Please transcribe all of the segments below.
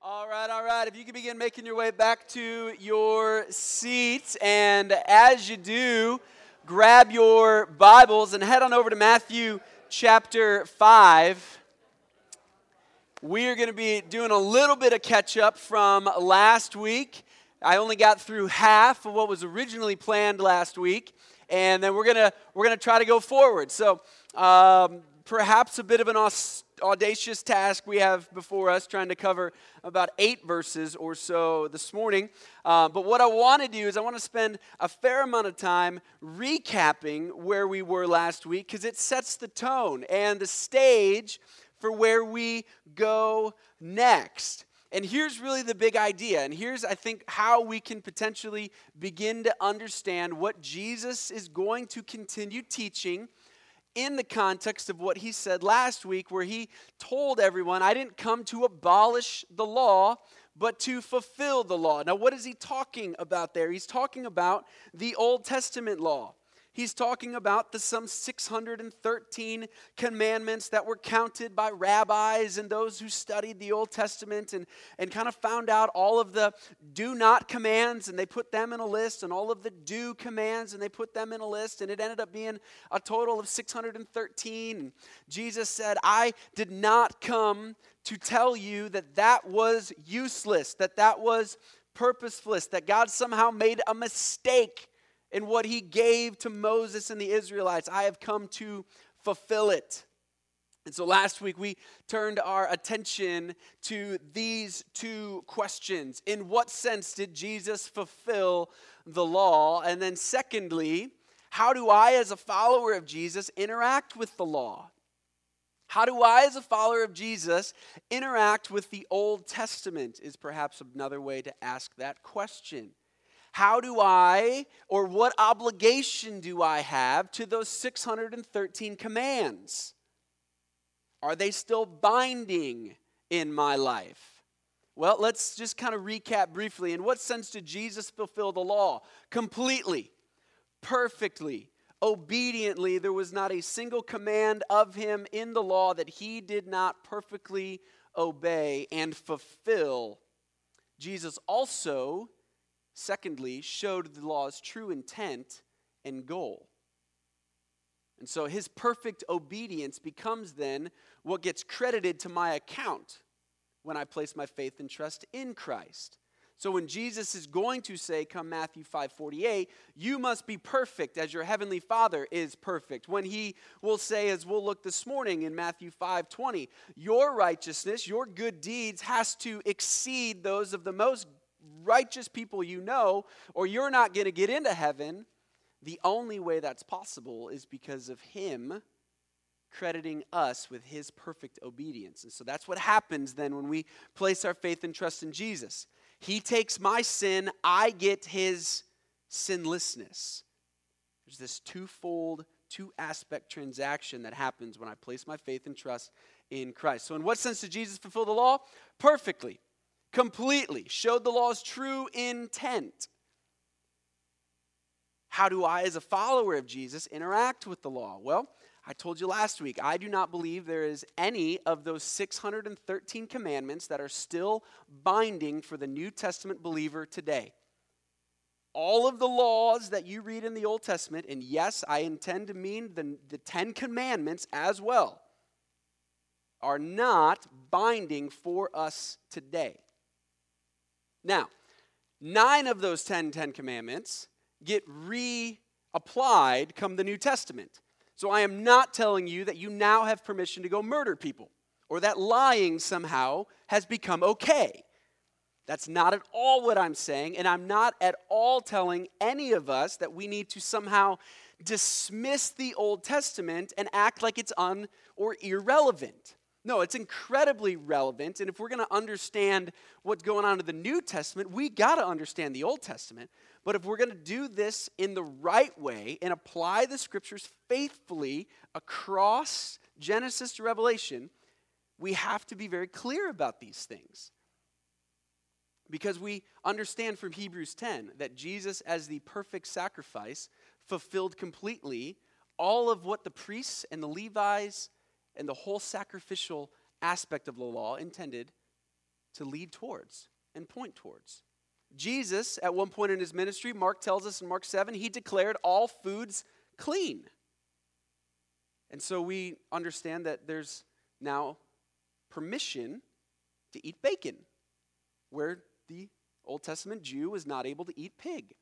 All right, all right. If you can begin making your way back to your seats, and as you do, grab your Bibles and head on over to Matthew chapter 5. We are going to be doing a little bit of catch up from last week. I only got through half of what was originally planned last week, and then we're going to we're going to try to go forward. So, um, perhaps a bit of an aus- audacious task we have before us, trying to cover about eight verses or so this morning. Uh, but what I want to do is I want to spend a fair amount of time recapping where we were last week because it sets the tone and the stage for where we go next. And here's really the big idea. And here's, I think, how we can potentially begin to understand what Jesus is going to continue teaching in the context of what he said last week, where he told everyone, I didn't come to abolish the law, but to fulfill the law. Now, what is he talking about there? He's talking about the Old Testament law. He's talking about the some 613 commandments that were counted by rabbis and those who studied the Old Testament and, and kind of found out all of the do not commands and they put them in a list and all of the do commands and they put them in a list and it ended up being a total of 613. And Jesus said, I did not come to tell you that that was useless, that that was purposeless, that God somehow made a mistake in what he gave to Moses and the Israelites. I have come to fulfill it. And so last week we turned our attention to these two questions. In what sense did Jesus fulfill the law? And then, secondly, how do I, as a follower of Jesus, interact with the law? How do I, as a follower of Jesus, interact with the Old Testament? Is perhaps another way to ask that question. How do I, or what obligation do I have to those 613 commands? Are they still binding in my life? Well, let's just kind of recap briefly. In what sense did Jesus fulfill the law? Completely, perfectly, obediently. There was not a single command of him in the law that he did not perfectly obey and fulfill. Jesus also secondly, showed the law's true intent and goal. And so his perfect obedience becomes then what gets credited to my account when I place my faith and trust in Christ. So when Jesus is going to say, come Matthew 5:48, you must be perfect as your heavenly Father is perfect. When he will say, as we'll look this morning in Matthew 5:20, your righteousness, your good deeds has to exceed those of the most righteous people you know, or you're not going to get into heaven, the only way that's possible is because of Him crediting us with His perfect obedience. And so that's what happens then when we place our faith and trust in Jesus. He takes my sin, I get His sinlessness. There's this twofold, two aspect transaction that happens when I place my faith and trust in Christ. So, in what sense did Jesus fulfill the law? Perfectly completely, showed the law's true intent. How do I, as a follower of Jesus, interact with the law? Well, I told you last week, I do not believe there is any of those 613 commandments that are still binding for the New Testament believer today. All of the laws that you read in the Old Testament, and yes, I intend to mean the, the Ten Commandments as well, are not binding for us today. Now, nine of those 10 Ten Commandments get reapplied come the New Testament. So I am not telling you that you now have permission to go murder people or that lying somehow has become okay. That's not at all what I'm saying, and I'm not at all telling any of us that we need to somehow dismiss the Old Testament and act like it's un or irrelevant. No, it's incredibly relevant. And if we're going to understand what's going on in the New Testament, we got to understand the Old Testament. But if we're going to do this in the right way and apply the scriptures faithfully across Genesis to Revelation, we have to be very clear about these things. Because we understand from Hebrews 10 that Jesus, as the perfect sacrifice, fulfilled completely all of what the priests and the Levites and the whole sacrificial aspect of the law intended to lead towards and point towards. Jesus, at one point in his ministry, Mark tells us in Mark 7, he declared all foods clean. And so we understand that there's now permission to eat bacon, where the Old Testament Jew was not able to eat pig.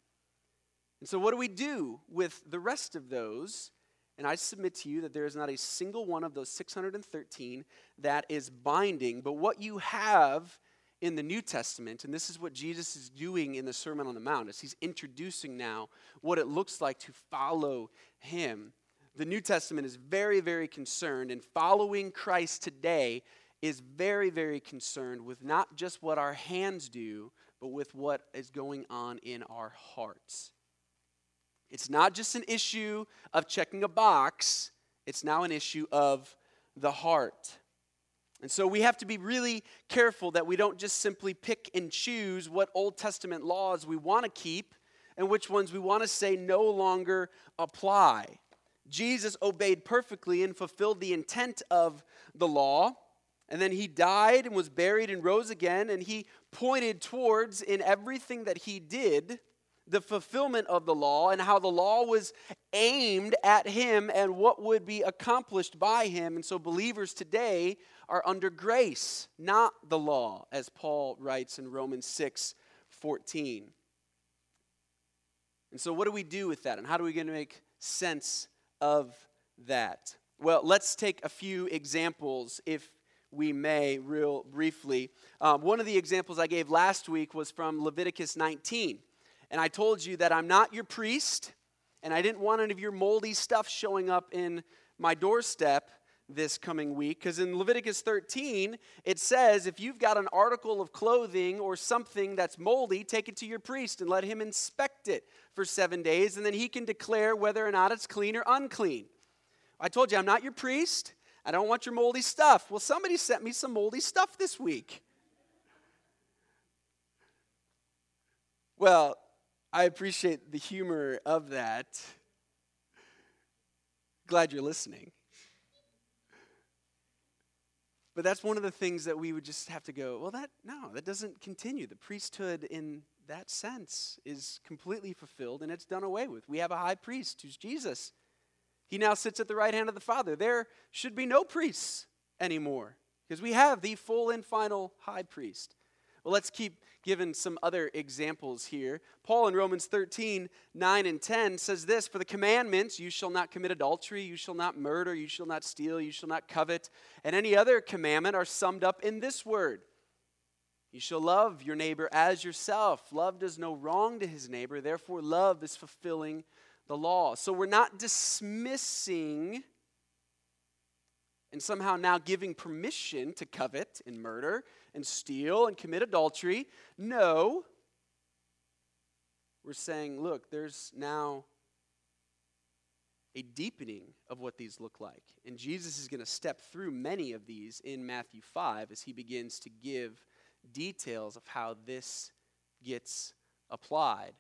And so, what do we do with the rest of those? And I submit to you that there is not a single one of those 613 that is binding, but what you have in the New Testament, and this is what Jesus is doing in the Sermon on the Mount, is he's introducing now what it looks like to follow him. The New Testament is very, very concerned, and following Christ today is very, very concerned with not just what our hands do, but with what is going on in our hearts. It's not just an issue of checking a box, it's now an issue of the heart. And so we have to be really careful that we don't just simply pick and choose what Old Testament laws we want to keep and which ones we want to say no longer apply. Jesus obeyed perfectly and fulfilled the intent of the law. And then he died and was buried and rose again. And he pointed towards, in everything that he did, the fulfillment of the law and how the law was aimed at him and what would be accomplished by him. And so believers today are under grace, not the law, as Paul writes in Romans 6 14. And so, what do we do with that? And how do we get to make sense of that? Well, let's take a few examples, if we may, real briefly. Um, one of the examples I gave last week was from Leviticus 19. And I told you that I'm not your priest, and I didn't want any of your moldy stuff showing up in my doorstep this coming week because in Leviticus 13 it says if you've got an article of clothing or something that's moldy, take it to your priest and let him inspect it for seven days, and then he can declare whether or not it's clean or unclean. I told you I'm not your priest. I don't want your moldy stuff. Well, somebody sent me some moldy stuff this week. Well, I appreciate the humor of that. Glad you're listening. But that's one of the things that we would just have to go, well, that, no, that doesn't continue. The priesthood in that sense is completely fulfilled and it's done away with. We have a high priest who's Jesus. He now sits at the right hand of the Father. There should be no priests anymore because we have the full and final high priest. Well, let's keep giving some other examples here. Paul in Romans 13, 9 and 10 says this For the commandments, you shall not commit adultery, you shall not murder, you shall not steal, you shall not covet, and any other commandment are summed up in this word You shall love your neighbor as yourself. Love does no wrong to his neighbor, therefore, love is fulfilling the law. So we're not dismissing and somehow now giving permission to covet and murder and steal and commit adultery. No. We're saying, look, there's now a deepening of what these look like. And Jesus is going to step through many of these in Matthew 5 as he begins to give details of how this gets applied.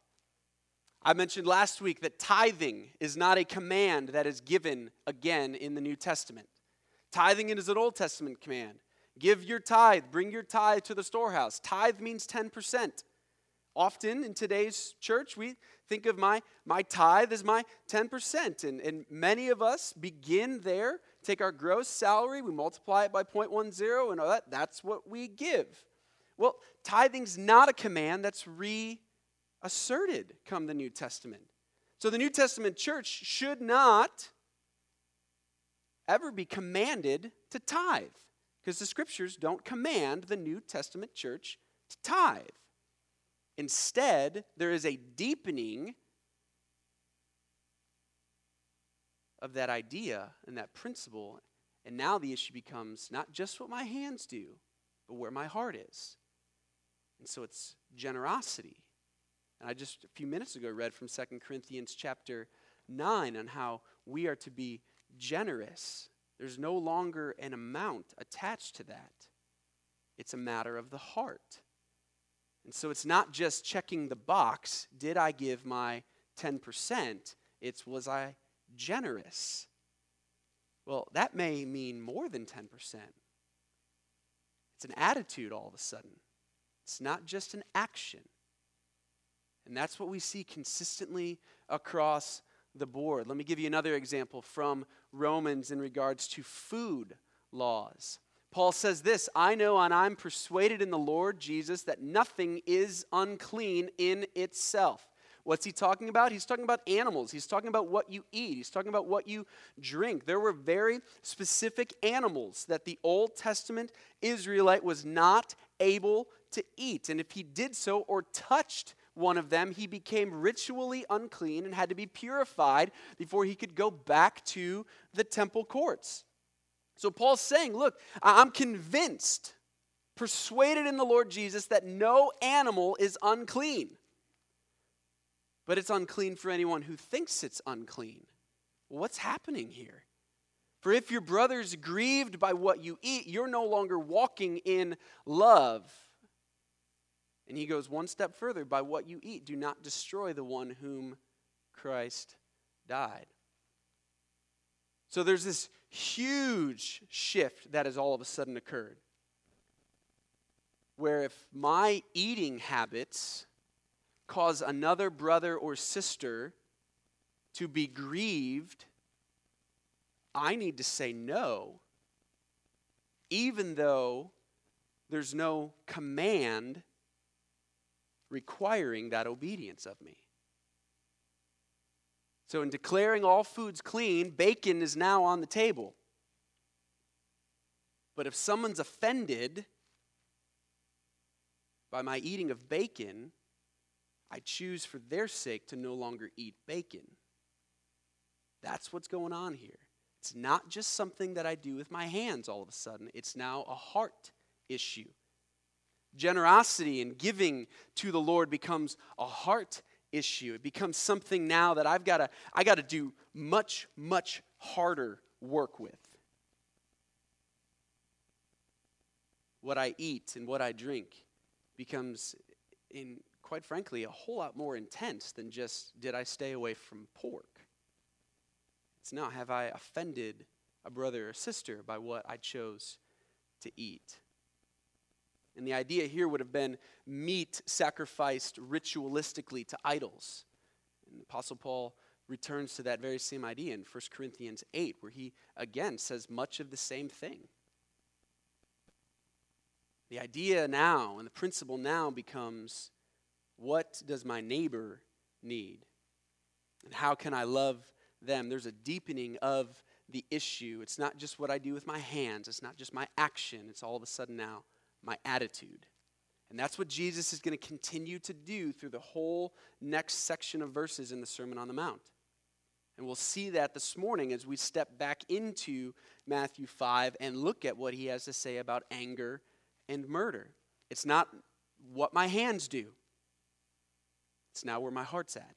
I mentioned last week that tithing is not a command that is given again in the New Testament. Tithing is an Old Testament command. Give your tithe, bring your tithe to the storehouse. Tithe means 10%. Often in today's church, we think of my, my tithe as my 10%. And, and many of us begin there, take our gross salary, we multiply it by 0.10, and that, that's what we give. Well, tithing's not a command that's reasserted come the New Testament. So the New Testament church should not ever be commanded to tithe because the scriptures don't command the New Testament church to tithe. Instead, there is a deepening of that idea and that principle. And now the issue becomes not just what my hands do, but where my heart is. And so it's generosity. And I just a few minutes ago read from 2 Corinthians chapter 9 on how we are to be generous. There's no longer an amount attached to that, it's a matter of the heart. And so it's not just checking the box did I give my 10%? It's was I generous? Well, that may mean more than 10%. It's an attitude all of a sudden. It's not just an action. And that's what we see consistently across the board. Let me give you another example from Romans in regards to food laws. Paul says this I know and I'm persuaded in the Lord Jesus that nothing is unclean in itself. What's he talking about? He's talking about animals. He's talking about what you eat. He's talking about what you drink. There were very specific animals that the Old Testament Israelite was not able to eat. And if he did so or touched one of them, he became ritually unclean and had to be purified before he could go back to the temple courts. So Paul's saying, Look, I'm convinced, persuaded in the Lord Jesus, that no animal is unclean. But it's unclean for anyone who thinks it's unclean. What's happening here? For if your brother's grieved by what you eat, you're no longer walking in love. And he goes one step further by what you eat, do not destroy the one whom Christ died. So there's this huge shift that has all of a sudden occurred. Where if my eating habits cause another brother or sister to be grieved, I need to say no, even though there's no command requiring that obedience of me. So, in declaring all foods clean, bacon is now on the table. But if someone's offended by my eating of bacon, I choose for their sake to no longer eat bacon. That's what's going on here. It's not just something that I do with my hands all of a sudden, it's now a heart issue. Generosity and giving to the Lord becomes a heart issue. It becomes something now that I've got to I got to do much much harder work with. What I eat and what I drink becomes in quite frankly, a whole lot more intense than just did I stay away from pork? It's now have I offended a brother or sister by what I chose to eat? And the idea here would have been meat sacrificed ritualistically to idols. And the Apostle Paul returns to that very same idea in 1 Corinthians 8, where he again says much of the same thing. The idea now and the principle now becomes what does my neighbor need? And how can I love them? There's a deepening of the issue. It's not just what I do with my hands, it's not just my action, it's all of a sudden now my attitude. And that's what Jesus is going to continue to do through the whole next section of verses in the Sermon on the Mount. And we'll see that this morning as we step back into Matthew 5 and look at what he has to say about anger and murder. It's not what my hands do, it's now where my heart's at.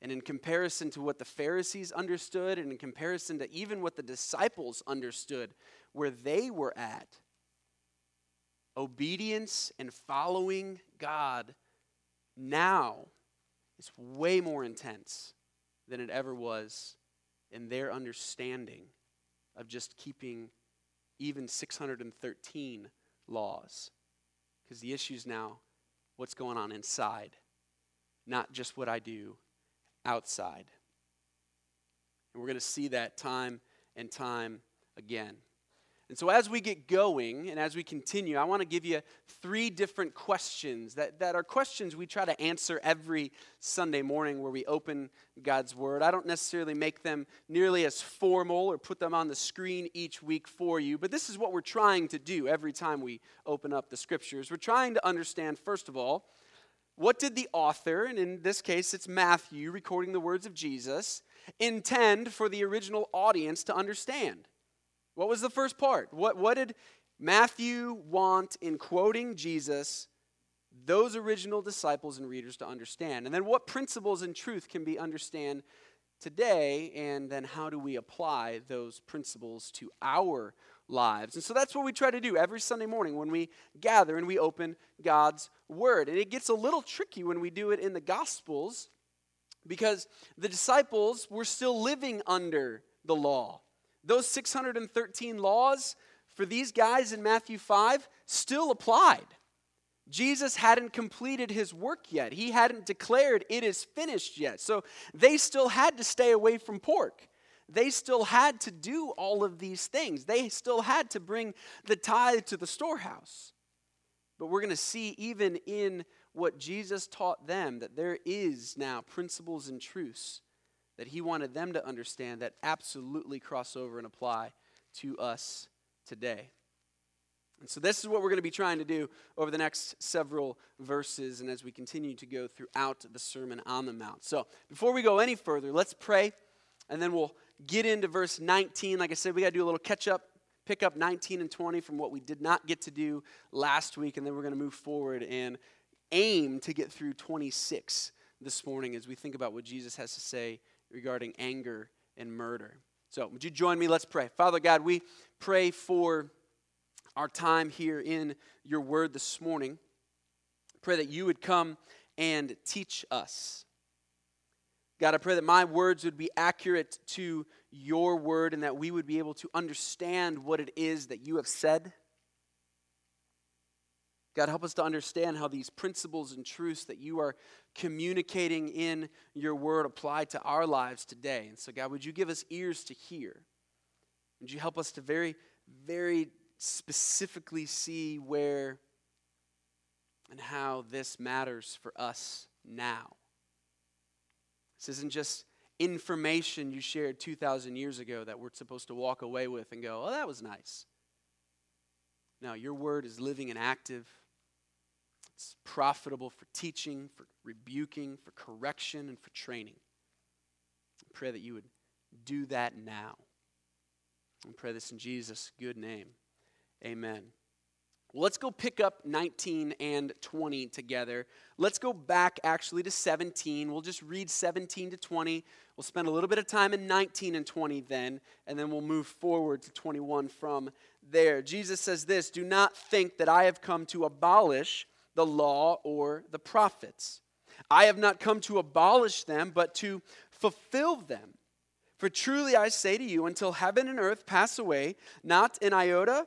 And in comparison to what the Pharisees understood, and in comparison to even what the disciples understood, where they were at, obedience and following God now is way more intense than it ever was in their understanding of just keeping even 613 laws. Because the issue is now what's going on inside, not just what I do outside. And we're going to see that time and time again. And so, as we get going and as we continue, I want to give you three different questions that, that are questions we try to answer every Sunday morning where we open God's Word. I don't necessarily make them nearly as formal or put them on the screen each week for you, but this is what we're trying to do every time we open up the Scriptures. We're trying to understand, first of all, what did the author, and in this case it's Matthew recording the words of Jesus, intend for the original audience to understand? What was the first part? What, what did Matthew want in quoting Jesus those original disciples and readers to understand? And then what principles and truth can be understand today? And then how do we apply those principles to our lives? And so that's what we try to do every Sunday morning when we gather and we open God's Word. And it gets a little tricky when we do it in the Gospels because the disciples were still living under the law. Those 613 laws for these guys in Matthew 5 still applied. Jesus hadn't completed his work yet. He hadn't declared it is finished yet. So they still had to stay away from pork. They still had to do all of these things. They still had to bring the tithe to the storehouse. But we're going to see, even in what Jesus taught them, that there is now principles and truths that he wanted them to understand that absolutely cross over and apply to us today. And so, this is what we're going to be trying to do over the next several verses and as we continue to go throughout the Sermon on the Mount. So, before we go any further, let's pray and then we'll get into verse 19. Like I said, we got to do a little catch up, pick up 19 and 20 from what we did not get to do last week, and then we're going to move forward and aim to get through 26 this morning as we think about what Jesus has to say regarding anger and murder. So, would you join me? Let's pray. Father God, we pray for our time here in your word this morning. Pray that you would come and teach us. God, I pray that my words would be accurate to your word and that we would be able to understand what it is that you have said. God, help us to understand how these principles and truths that you are communicating in your word apply to our lives today. And so, God, would you give us ears to hear? Would you help us to very, very specifically see where and how this matters for us now? This isn't just information you shared 2,000 years ago that we're supposed to walk away with and go, oh, that was nice. No, your word is living and active. It's profitable for teaching, for rebuking, for correction, and for training. I pray that you would do that now. I pray this in Jesus' good name. Amen. Let's go pick up 19 and 20 together. Let's go back actually to 17. We'll just read 17 to 20. We'll spend a little bit of time in 19 and 20 then, and then we'll move forward to 21 from there. Jesus says this Do not think that I have come to abolish the law or the prophets. I have not come to abolish them, but to fulfill them. For truly I say to you, until heaven and earth pass away, not an iota,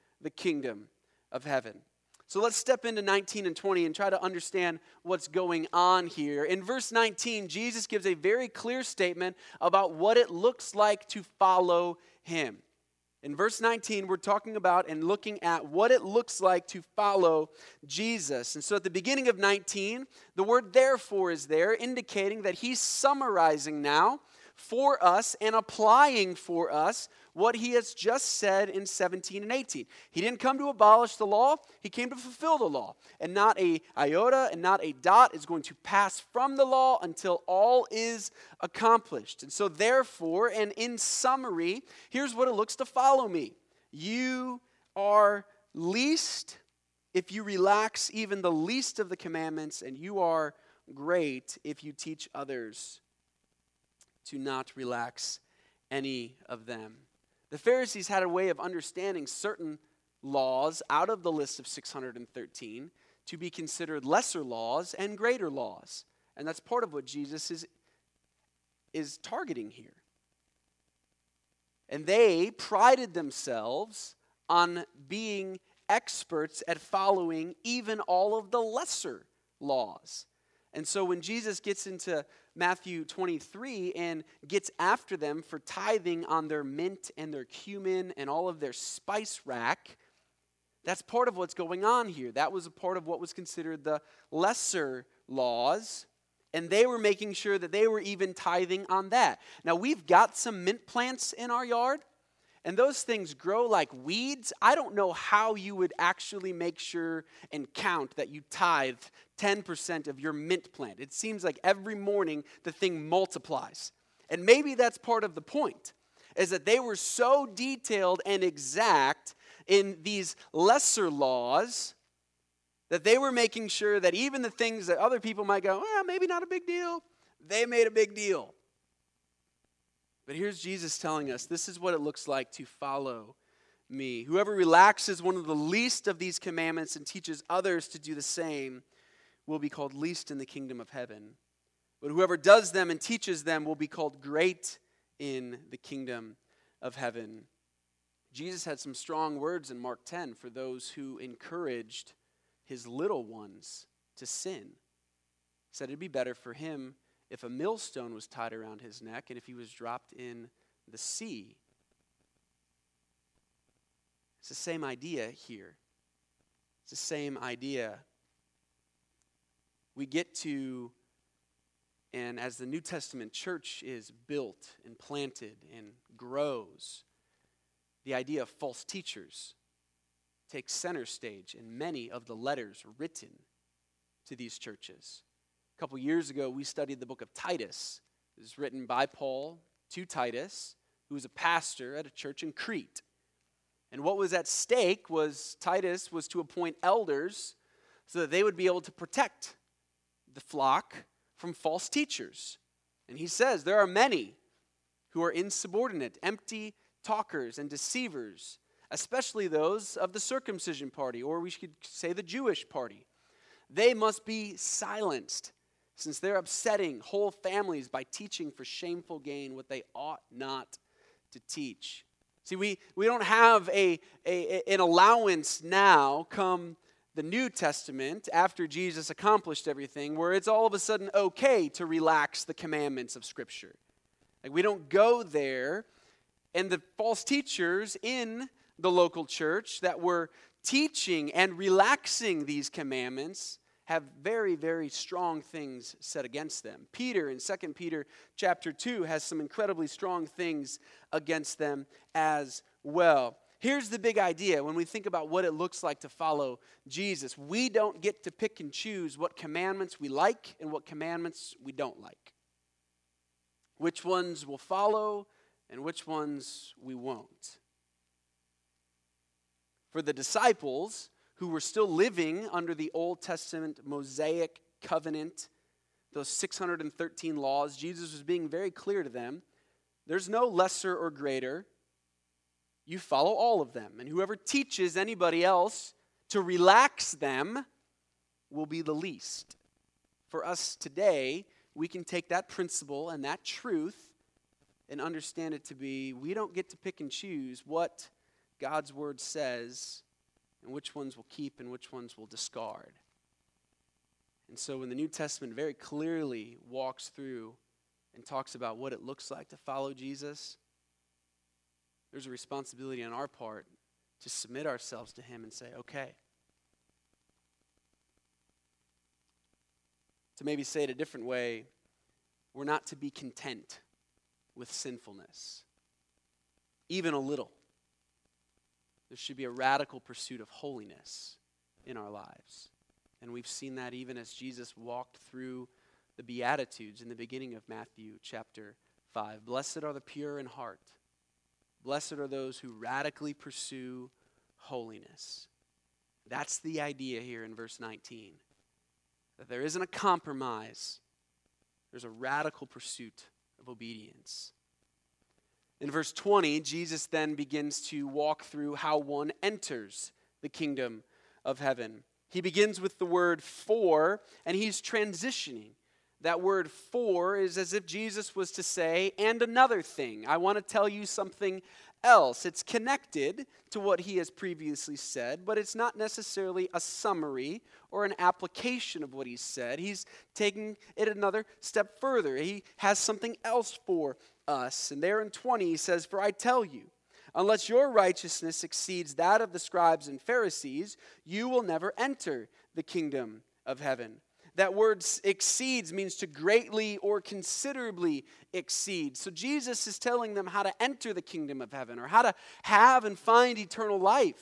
the kingdom of heaven. So let's step into 19 and 20 and try to understand what's going on here. In verse 19, Jesus gives a very clear statement about what it looks like to follow him. In verse 19, we're talking about and looking at what it looks like to follow Jesus. And so at the beginning of 19, the word therefore is there, indicating that he's summarizing now for us and applying for us what he has just said in 17 and 18. He didn't come to abolish the law, he came to fulfill the law. And not a iota and not a dot is going to pass from the law until all is accomplished. And so, therefore, and in summary, here's what it looks to follow me you are least if you relax even the least of the commandments, and you are great if you teach others to not relax any of them. The Pharisees had a way of understanding certain laws out of the list of 613 to be considered lesser laws and greater laws. And that's part of what Jesus is, is targeting here. And they prided themselves on being experts at following even all of the lesser laws. And so when Jesus gets into Matthew 23 and gets after them for tithing on their mint and their cumin and all of their spice rack, that's part of what's going on here. That was a part of what was considered the lesser laws. And they were making sure that they were even tithing on that. Now, we've got some mint plants in our yard and those things grow like weeds, I don't know how you would actually make sure and count that you tithe 10% of your mint plant. It seems like every morning the thing multiplies. And maybe that's part of the point, is that they were so detailed and exact in these lesser laws that they were making sure that even the things that other people might go, well, maybe not a big deal, they made a big deal. But here's Jesus telling us this is what it looks like to follow me. Whoever relaxes one of the least of these commandments and teaches others to do the same will be called least in the kingdom of heaven. But whoever does them and teaches them will be called great in the kingdom of heaven. Jesus had some strong words in Mark 10 for those who encouraged his little ones to sin. He said it'd be better for him if a millstone was tied around his neck and if he was dropped in the sea. It's the same idea here. It's the same idea. We get to and as the New Testament church is built and planted and grows, the idea of false teachers takes center stage in many of the letters written to these churches. A couple years ago, we studied the book of Titus. It was written by Paul to Titus, who was a pastor at a church in Crete. And what was at stake was Titus was to appoint elders so that they would be able to protect the flock from false teachers. And he says there are many who are insubordinate, empty talkers, and deceivers, especially those of the circumcision party, or we should say the Jewish party. They must be silenced, since they're upsetting whole families by teaching for shameful gain what they ought not to teach. See, we, we don't have a, a, an allowance now come the New Testament, after Jesus accomplished everything, where it's all of a sudden okay to relax the commandments of Scripture. Like we don't go there, and the false teachers in the local church that were teaching and relaxing these commandments have very very strong things said against them peter in 2 peter chapter 2 has some incredibly strong things against them as well Here's the big idea when we think about what it looks like to follow Jesus. We don't get to pick and choose what commandments we like and what commandments we don't like. Which ones we'll follow and which ones we won't. For the disciples who were still living under the Old Testament Mosaic covenant, those 613 laws, Jesus was being very clear to them there's no lesser or greater you follow all of them. And whoever teaches anybody else to relax them will be the least. For us today, we can take that principle and that truth and understand it to be we don't get to pick and choose what God's word says and which ones we'll keep and which ones we'll discard. And so when the New Testament very clearly walks through and talks about what it looks like to follow Jesus, there's a responsibility on our part to submit ourselves to Him and say, okay. To maybe say it a different way, we're not to be content with sinfulness, even a little. There should be a radical pursuit of holiness in our lives. And we've seen that even as Jesus walked through the Beatitudes in the beginning of Matthew chapter 5. Blessed are the pure in heart Blessed are those who radically pursue holiness. That's the idea here in verse 19. That there isn't a compromise, there's a radical pursuit of obedience. In verse 20, Jesus then begins to walk through how one enters the kingdom of heaven. He begins with the word for, and he's transitioning. That word for is as if Jesus was to say, and another thing. I want to tell you something else. It's connected to what he has previously said, but it's not necessarily a summary or an application of what he said. He's taking it another step further. He has something else for us. And there in 20, he says, For I tell you, unless your righteousness exceeds that of the scribes and Pharisees, you will never enter the kingdom of heaven. That word exceeds means to greatly or considerably exceed. So Jesus is telling them how to enter the kingdom of heaven or how to have and find eternal life.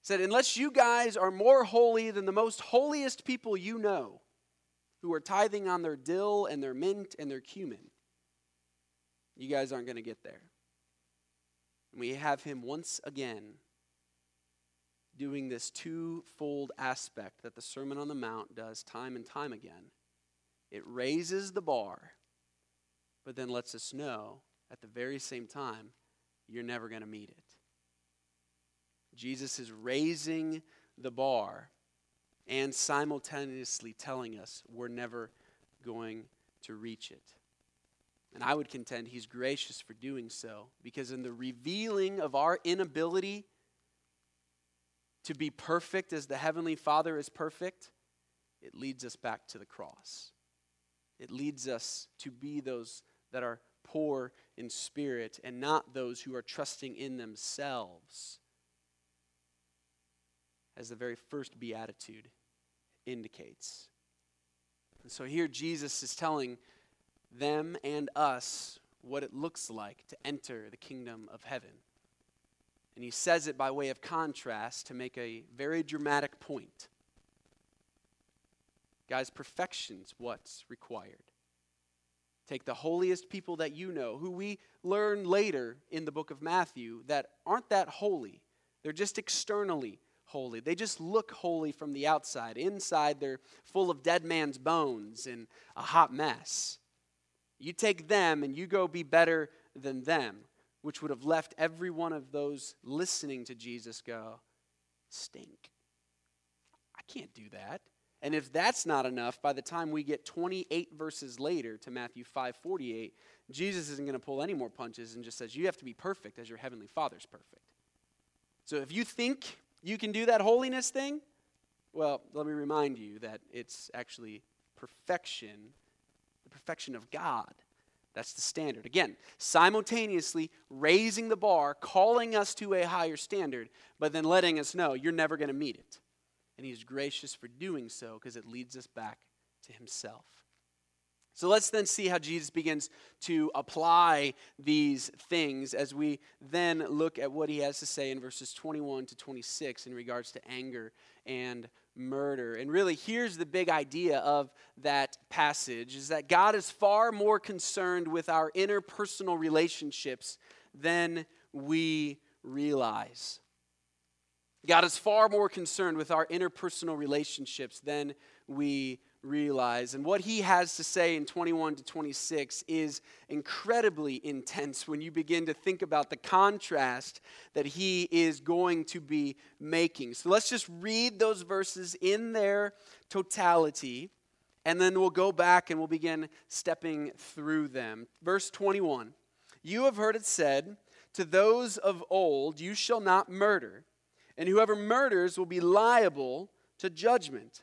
He said, Unless you guys are more holy than the most holiest people you know, who are tithing on their dill and their mint and their cumin, you guys aren't going to get there. And we have him once again doing this twofold aspect that the Sermon on the Mount does time and time again. It raises the bar, but then lets us know at the very same time, you're never going to meet it. Jesus is raising the bar and simultaneously telling us we're never going to reach it. And I would contend he's gracious for doing so because, in the revealing of our inability to be perfect as the Heavenly Father is perfect, it leads us back to the cross. It leads us to be those that are poor in spirit and not those who are trusting in themselves, as the very first beatitude indicates. And so here Jesus is telling them and us what it looks like to enter the kingdom of heaven. And he says it by way of contrast to make a very dramatic point. Guys, perfection's what's required. Take the holiest people that you know, who we learn later in the book of Matthew that aren't that holy. They're just externally holy. They just look holy from the outside. Inside, they're full of dead man's bones and a hot mess. You take them and you go be better than them, which would have left every one of those listening to Jesus go, stink. I can't do that. And if that's not enough, by the time we get 28 verses later to Matthew 5:48, Jesus isn't going to pull any more punches and just says you have to be perfect as your heavenly Father's perfect. So if you think you can do that holiness thing, well, let me remind you that it's actually perfection perfection of God. That's the standard. Again, simultaneously raising the bar, calling us to a higher standard, but then letting us know you're never going to meet it. And He's gracious for doing so because it leads us back to Himself. So let's then see how Jesus begins to apply these things as we then look at what He has to say in verses 21 to 26 in regards to anger and murder. And really, here's the big idea of that passage is that God is far more concerned with our interpersonal relationships than we realize. God is far more concerned with our interpersonal relationships than we realize. And what he has to say in 21 to 26 is incredibly intense when you begin to think about the contrast that he is going to be making. So let's just read those verses in their totality, and then we'll go back and we'll begin stepping through them. Verse 21 You have heard it said, To those of old, you shall not murder, and whoever murders will be liable to judgment.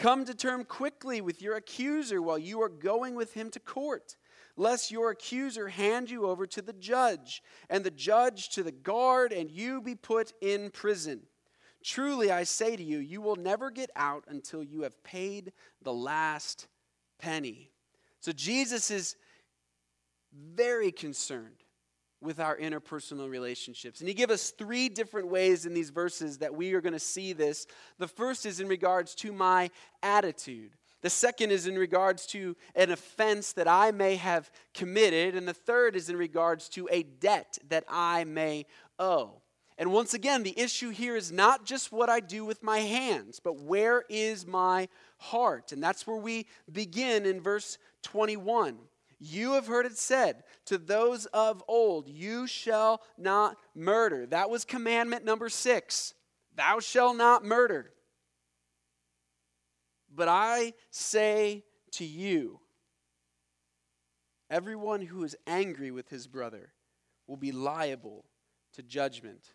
Come to term quickly with your accuser while you are going with him to court, lest your accuser hand you over to the judge, and the judge to the guard, and you be put in prison. Truly, I say to you, you will never get out until you have paid the last penny. So, Jesus is very concerned with our interpersonal relationships. And he gives us three different ways in these verses that we are going to see this. The first is in regards to my attitude. The second is in regards to an offense that I may have committed. And the third is in regards to a debt that I may owe. And once again, the issue here is not just what I do with my hands, but where is my heart? And that's where we begin in verse 21. You have heard it said to those of old, You shall not murder. That was commandment number six. Thou shalt not murder. But I say to you, everyone who is angry with his brother will be liable to judgment.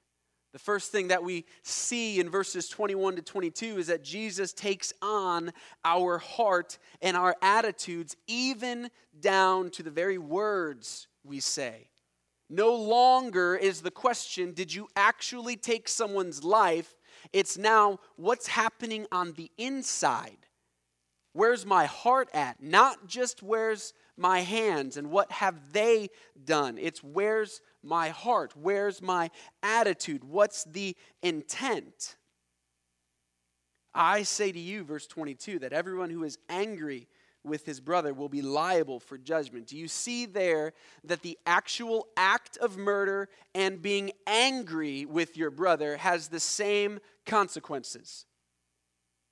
The first thing that we see in verses 21 to 22 is that Jesus takes on our heart and our attitudes, even down to the very words we say. No longer is the question, did you actually take someone's life? It's now, what's happening on the inside? Where's my heart at? Not just where's my hands and what have they done? It's where's my heart? Where's my attitude? What's the intent? I say to you, verse 22, that everyone who is angry with his brother will be liable for judgment. Do you see there that the actual act of murder and being angry with your brother has the same consequences?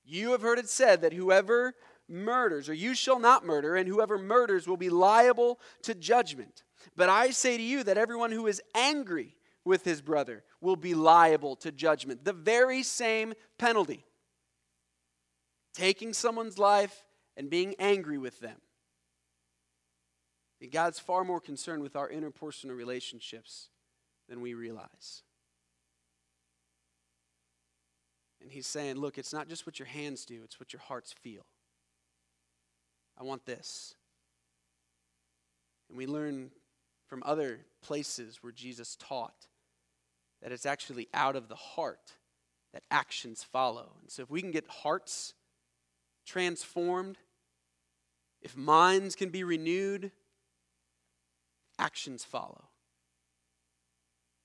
You have heard it said that whoever murders, or you shall not murder, and whoever murders will be liable to judgment. But I say to you that everyone who is angry with his brother will be liable to judgment. The very same penalty. Taking someone's life and being angry with them. And God's far more concerned with our interpersonal relationships than we realize. And he's saying, look, it's not just what your hands do, it's what your hearts feel. I want this. And we learn from other places where Jesus taught that it's actually out of the heart that actions follow. And so if we can get hearts transformed, if minds can be renewed, actions follow.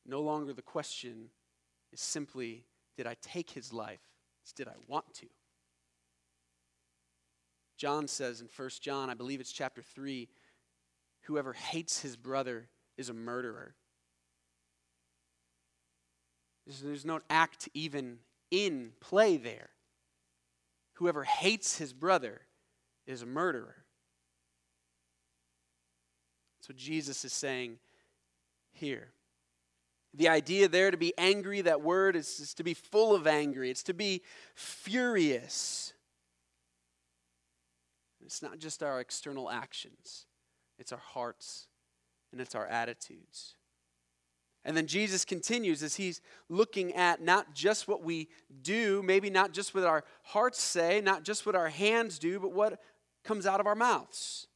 No longer the question is simply, did I take his life? It's, did I want to? John says in 1 John, I believe it's chapter 3, whoever hates his brother is a murderer. There's no act even in play there. Whoever hates his brother is a murderer. So Jesus is saying here. The idea there to be angry, that word is, is to be full of angry, it's to be furious. It's not just our external actions, it's our hearts and it's our attitudes. And then Jesus continues as he's looking at not just what we do, maybe not just what our hearts say, not just what our hands do, but what comes out of our mouths.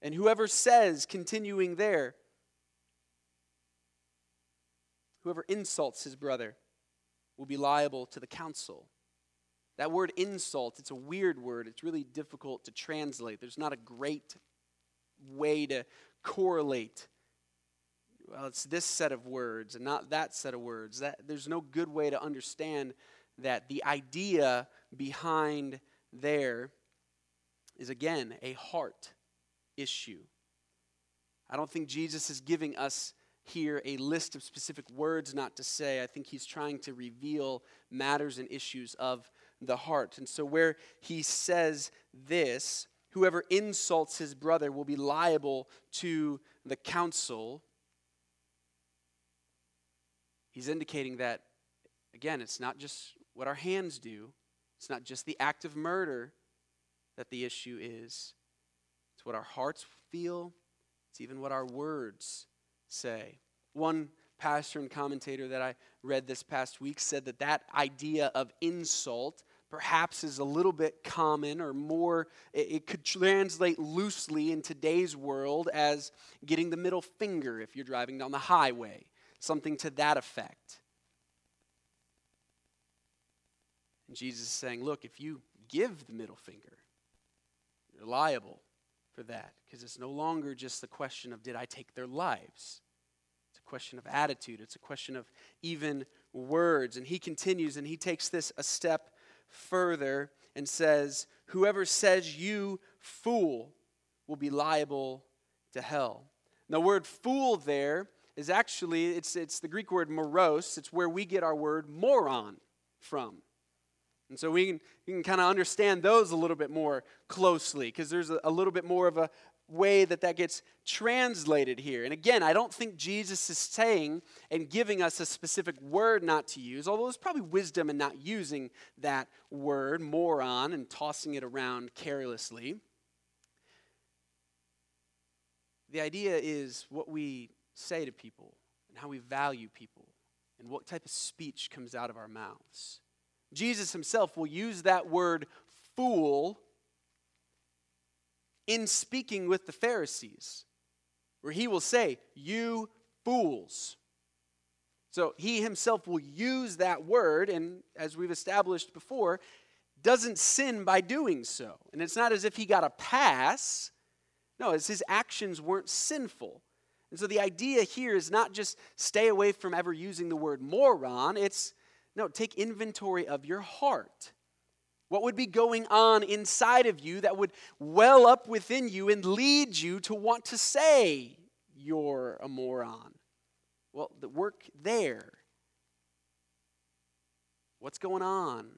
And whoever says, continuing there, whoever insults his brother will be liable to the council. That word insult, it's a weird word. It's really difficult to translate. There's not a great way to correlate. Well, it's this set of words and not that set of words. That, there's no good way to understand that the idea behind there is, again, a heart issue. I don't think Jesus is giving us here a list of specific words not to say. I think he's trying to reveal matters and issues of the heart. And so, where he says this, whoever insults his brother will be liable to the council, he's indicating that, again, it's not just what our hands do, it's not just the act of murder that the issue is, it's what our hearts feel, it's even what our words say. One pastor and commentator that I read this past week said that that idea of insult perhaps is a little bit common or more, it, could translate loosely in today's world as getting the middle finger if you're driving down the highway, something to that effect. And Jesus is saying, look, if you give the middle finger, you're liable for that because it's no longer just the question of did I take their lives? It's a question of attitude, it's a question of even words. And he continues and he takes this a step further and says, Whoever says you fool will be liable to hell. the word fool there is actually, it's, it's the Greek word moros. It's where we get our word moron from. And so we can, can kind of understand those a little bit more closely because there's a, a, little bit more of a, way that that gets translated here. And again, I don't think Jesus is saying and giving us a specific word not to use, although there's probably wisdom in not using that word, moron, and tossing it around carelessly. The idea is what we say to people and how we value people and what type of speech comes out of our mouths. Jesus himself will use that word fool in speaking with the Pharisees, where he will say, You fools. So he himself will use that word, and as we've established before, doesn't sin by doing so. And it's not as if he got a pass. No, it's his actions weren't sinful. And so the idea here is not just stay away from ever using the word moron, it's no, take inventory of your heart. What would be going on inside of you that would well up within you and lead you to want to say you're a moron? Well, the work there. What's going on?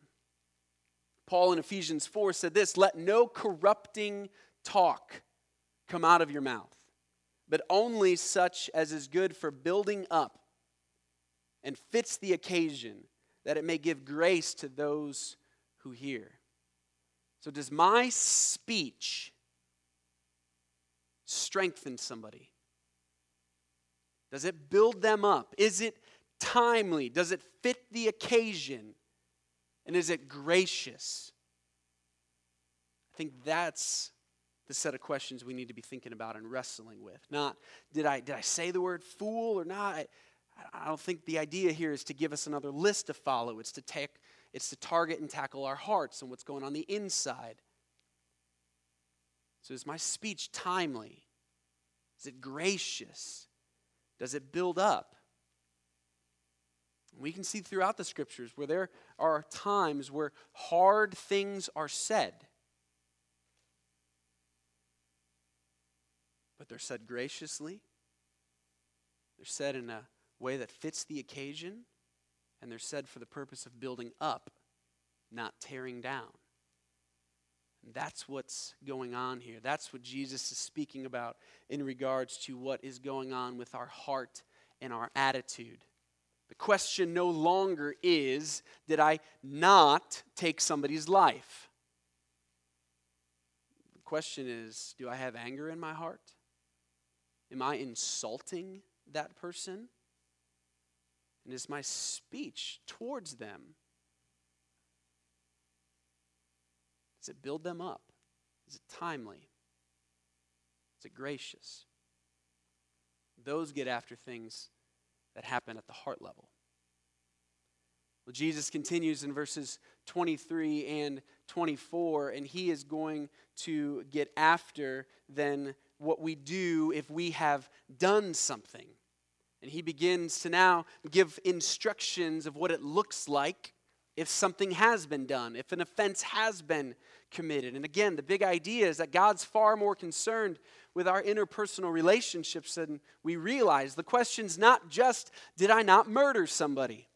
Paul in Ephesians 4 said this Let no corrupting talk come out of your mouth, but only such as is good for building up and fits the occasion, that it may give grace to those who hear. So, does my speech strengthen somebody? Does it build them up? Is it timely? Does it fit the occasion? And is it gracious? I think that's the set of questions we need to be thinking about and wrestling with. Not, did I, did I say the word fool or not? I, I don't think the idea here is to give us another list to follow. It's to take, it's to target and tackle our hearts and what's going on the inside. So is my speech timely? Is it gracious? Does it build up? We can see throughout the scriptures where there are times where hard things are said. But they're said graciously. They're said in a way that fits the occasion. And they're said for the purpose of building up, not tearing down. And that's what's going on here. That's what Jesus is speaking about in regards to what is going on with our heart and our attitude. The question no longer is did I not take somebody's life? The question is do I have anger in my heart? Am I insulting that person? And is my speech towards them? Does it build them up? Is it timely? Is it gracious? Those get after things that happen at the heart level. Well, Jesus continues in verses 23 and 24, and he is going to get after then what we do if we have done something. And he begins to now give instructions of what it looks like if something has been done, if an offense has been committed. And again, the big idea is that God's far more concerned with our interpersonal relationships than we realize. The question's not just, did I not murder somebody?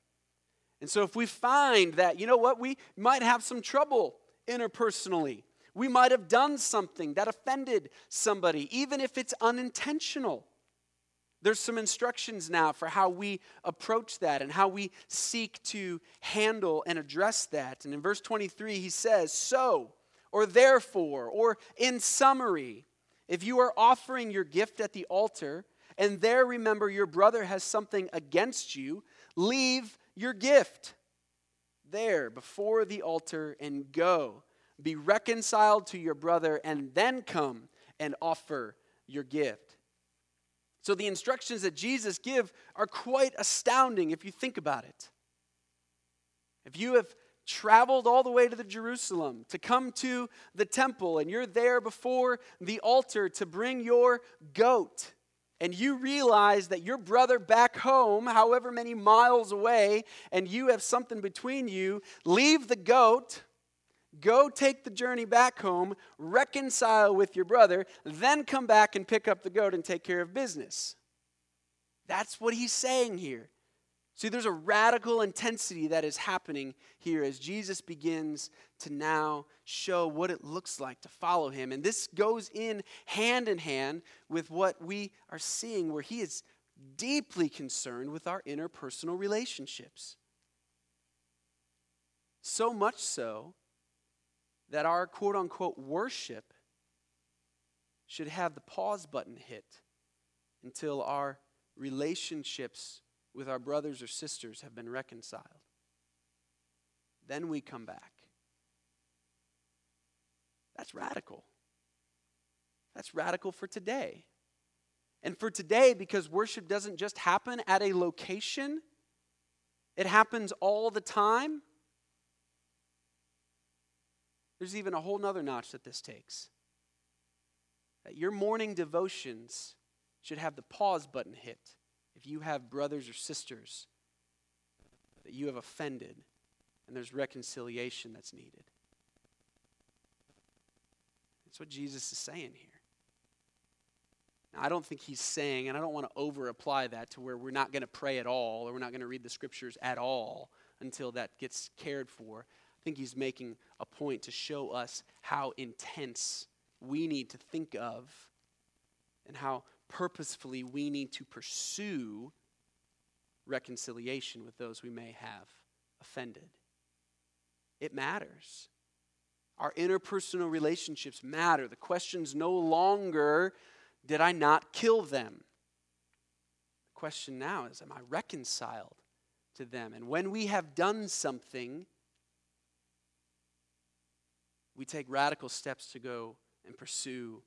And so if we find that, you know what, we might have some trouble interpersonally. We might have done something that offended somebody, even if it's unintentional. There's some instructions now for how we approach that and how we seek to handle and address that. And in verse 23, he says, So, or therefore, or in summary, if you are offering your gift at the altar and there remember your brother has something against you, leave your gift there before the altar and go. Be reconciled to your brother and then come and offer your gift. So the instructions that Jesus give are quite astounding if you think about it. If you have traveled all the way to the Jerusalem to come to the temple and you're there before the altar to bring your goat and you realize that your brother back home, however many miles away, and you have something between you, leave the goat, go take the journey back home, reconcile with your brother, then come back and pick up the goat and take care of business. That's what he's saying here. See, there's a radical intensity that is happening here as Jesus begins to now show what it looks like to follow him. And this goes in hand in hand with what we are seeing, where he is deeply concerned with our interpersonal relationships. So much so that our quote unquote worship should have the pause button hit until our relationships with our brothers or sisters have been reconciled. Then we come back. That's radical. That's radical for today. And for today, because worship doesn't just happen at a location, it happens all the time. There's even a whole nother notch that this takes. That your morning devotions should have the pause button hit if you have brothers or sisters that you have offended and there's reconciliation that's needed. That's what Jesus is saying here. Now, I don't think he's saying, and I don't want to over apply that to where we're not going to pray at all or we're not going to read the scriptures at all until that gets cared for. I think he's making a point to show us how intense we need to think of and how purposefully we need to pursue reconciliation with those we may have offended. It matters. Our interpersonal relationships matter. The question's no longer, did I not kill them? The question now is, am I reconciled to them? And when we have done something, we take radical steps to go and pursue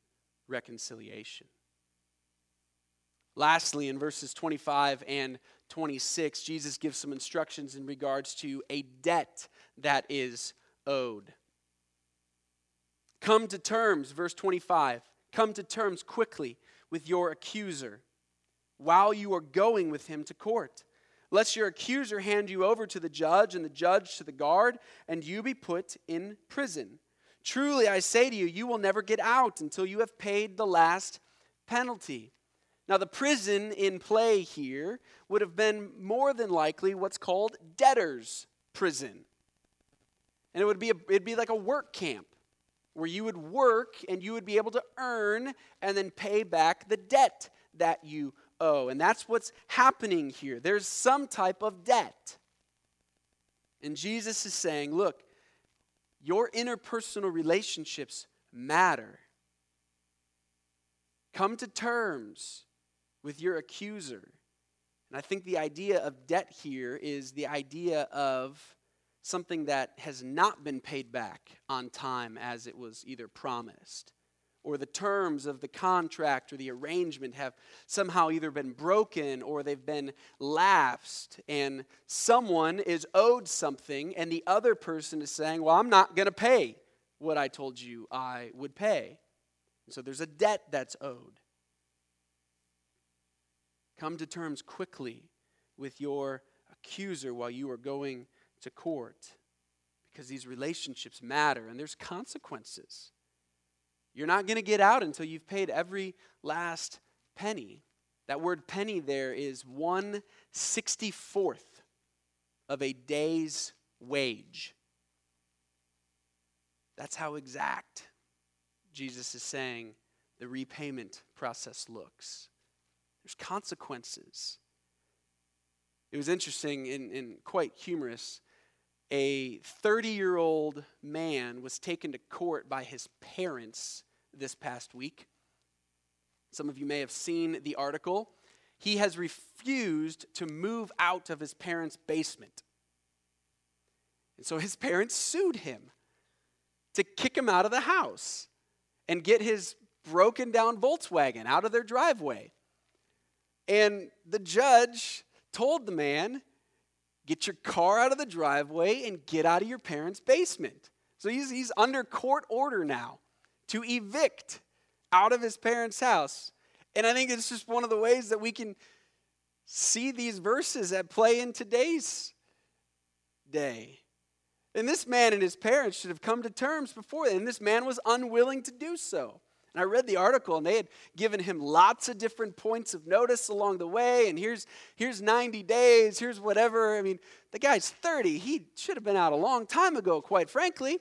reconciliation. Lastly, in verses 25 and 26, Jesus gives some instructions in regards to a debt that is owed. Come to terms, verse 25. Come to terms quickly with your accuser while you are going with him to court. Lest your accuser hand you over to the judge, and the judge to the guard, and you be put in prison. Truly, I say to you, you will never get out until you have paid the last penalty. Now, the prison in play here would have been more than likely what's called debtor's prison. And it would be, a, it'd be like a work camp where you would work and you would be able to earn and then pay back the debt that you owe. And that's what's happening here. There's some type of debt. And Jesus is saying, look, your interpersonal relationships matter. Come to terms with your accuser. And I think the idea of debt here is the idea of something that has not been paid back on time as it was either promised, or the terms of the contract or the arrangement have somehow either been broken or they've been lapsed, and someone is owed something, and the other person is saying, Well, I'm not going to pay what I told you I would pay. so there's a debt that's owed. Come to terms quickly with your accuser while you are going to court because these relationships matter and there's consequences. You're not going to get out until you've paid every last penny. That word penny there is 164th of a day's wage. That's how exact Jesus is saying the repayment process looks. There's consequences. It was interesting and, and quite humorous. A 30 year old man was taken to court by his parents this past week. Some of you may have seen the article. He has refused to move out of his parents' basement. And so his parents sued him to kick him out of the house and get his broken down Volkswagen out of their driveway. And the judge told the man, Get your car out of the driveway and get out of your parents' basement. So he's, he's under court order now to evict out of his parents' house. And I think it's just one of the ways that we can see these verses at play in today's day. And this man and his parents should have come to terms before, and this man was unwilling to do so. And I read the article, and they had given him lots of different points of notice along the way. And here's, here's 90 days, here's whatever. I mean, the guy's 30. He should have been out a long time ago, quite frankly.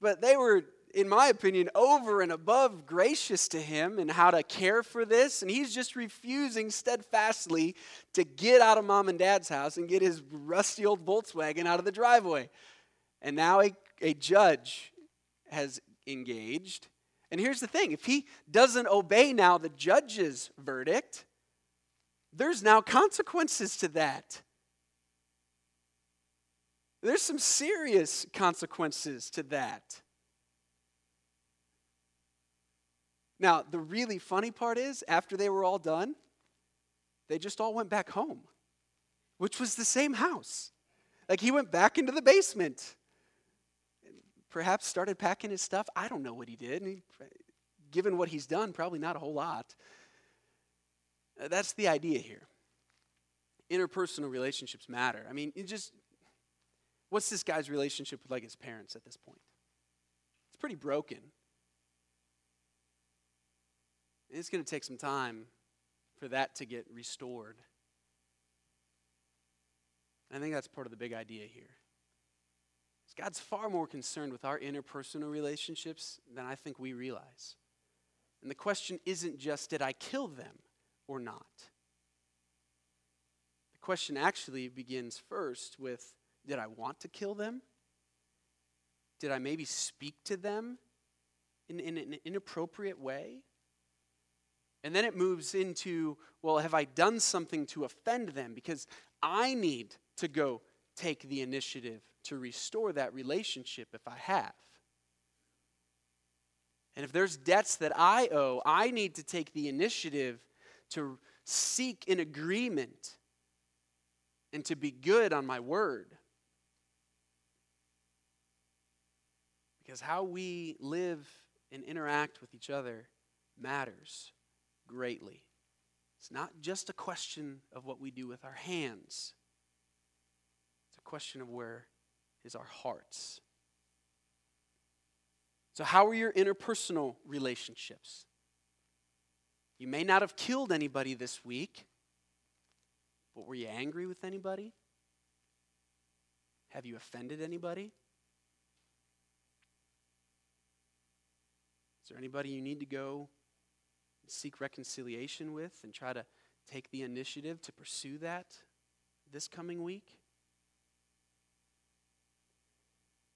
But they were, in my opinion, over and above gracious to him and how to care for this. And he's just refusing steadfastly to get out of mom and dad's house and get his rusty old Volkswagen out of the driveway. And now a, a judge has engaged. And here's the thing if he doesn't obey now the judge's verdict, there's now consequences to that. There's some serious consequences to that. Now, the really funny part is, after they were all done, they just all went back home, which was the same house. Like he went back into the basement, perhaps started packing his stuff. I don't know what he did. He, given what he's done, probably not a whole lot. Uh, that's the idea here. Interpersonal relationships matter. I mean, just what's this guy's relationship with like his parents at this point? It's pretty broken. It's going to take some time for that to get restored. I think that's part of the big idea here. God's far more concerned with our interpersonal relationships than I think we realize. And the question isn't just, did I kill them or not? The question actually begins first with, did I want to kill them? Did I maybe speak to them in, in an inappropriate way? And then it moves into, well, have I done something to offend them? Because I need to go take the initiative to restore that relationship if I have. And if there's debts that I owe, I need to take the initiative to seek an agreement and to be good on my word. Because how we live and interact with each other matters greatly. It's not just a question of what we do with our hands, it's a question of where is our hearts. So, how are your interpersonal relationships? You may not have killed anybody this week, but were you angry with anybody? Have you offended anybody? Is there anybody you need to go seek reconciliation with and try to take the initiative to pursue that this coming week?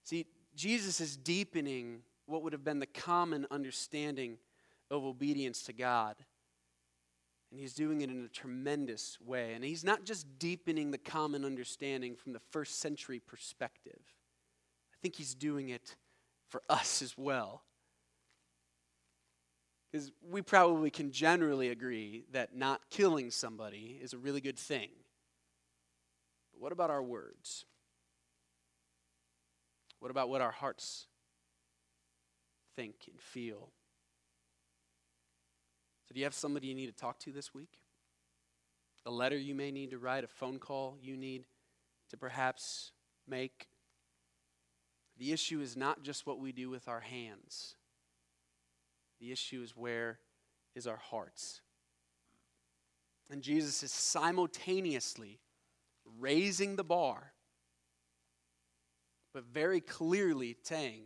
See, Jesus is deepening what would have been the common understanding of obedience to God. And he's doing it in a tremendous way. And he's not just deepening the common understanding from the first century perspective, I think he's doing it for us as well. Because we probably can generally agree that not killing somebody is a really good thing. But what about our words? What about what our hearts think and feel? So, do you have somebody you need to talk to this week? A letter you may need to write, a phone call you need to perhaps make? The issue is not just what we do with our hands. The issue is where is our hearts. And Jesus is simultaneously raising the bar, but very clearly saying,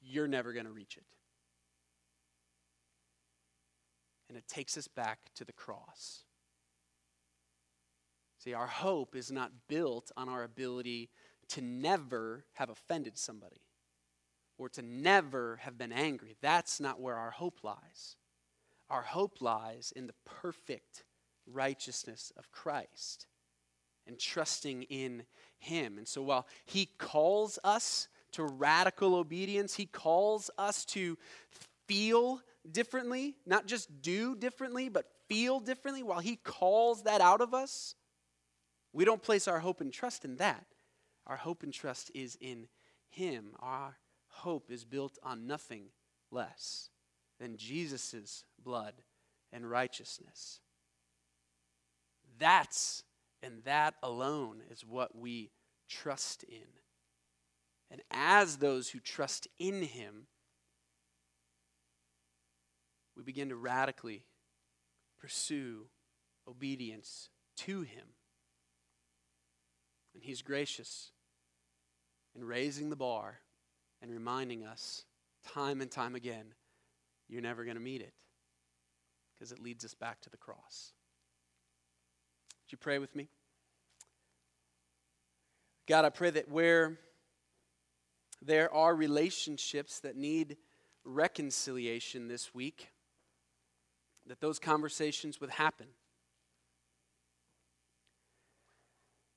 You're never going to reach it. And it takes us back to the cross. See, our hope is not built on our ability to never have offended somebody or to never have been angry. That's not where our hope lies. Our hope lies in the perfect righteousness of Christ and trusting in Him. And so while He calls us to radical obedience, He calls us to feel differently, not just do differently, but feel differently, while He calls that out of us, we don't place our hope and trust in that. Our hope and trust is in Him. Our hope is built on nothing less than Jesus' blood and righteousness. That's and that alone is what we trust in. And as those who trust in Him, we begin to radically pursue obedience to Him. And He's gracious in raising the bar and reminding us time and time again you're never going to meet it because it leads us back to the cross. You pray with me? God, I pray that where there are relationships that need reconciliation this week, that those conversations would happen.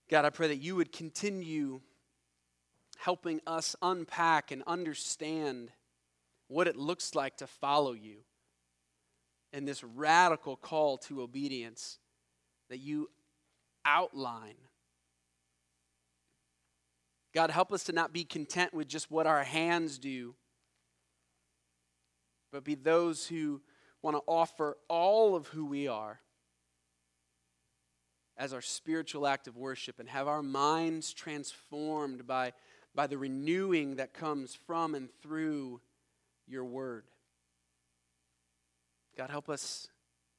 God, I pray that you would continue helping us unpack and understand what it looks like to follow you, and this radical call to obedience that you outline. God, help us to not be content with just what our hands do, but be those who want to offer all of who we are as our spiritual act of worship and have our minds transformed by, by the renewing that comes from and through your word. God, help us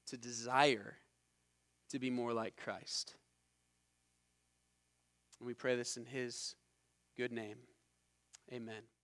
to desire to be more like Christ. And we pray this in his good name. Amen.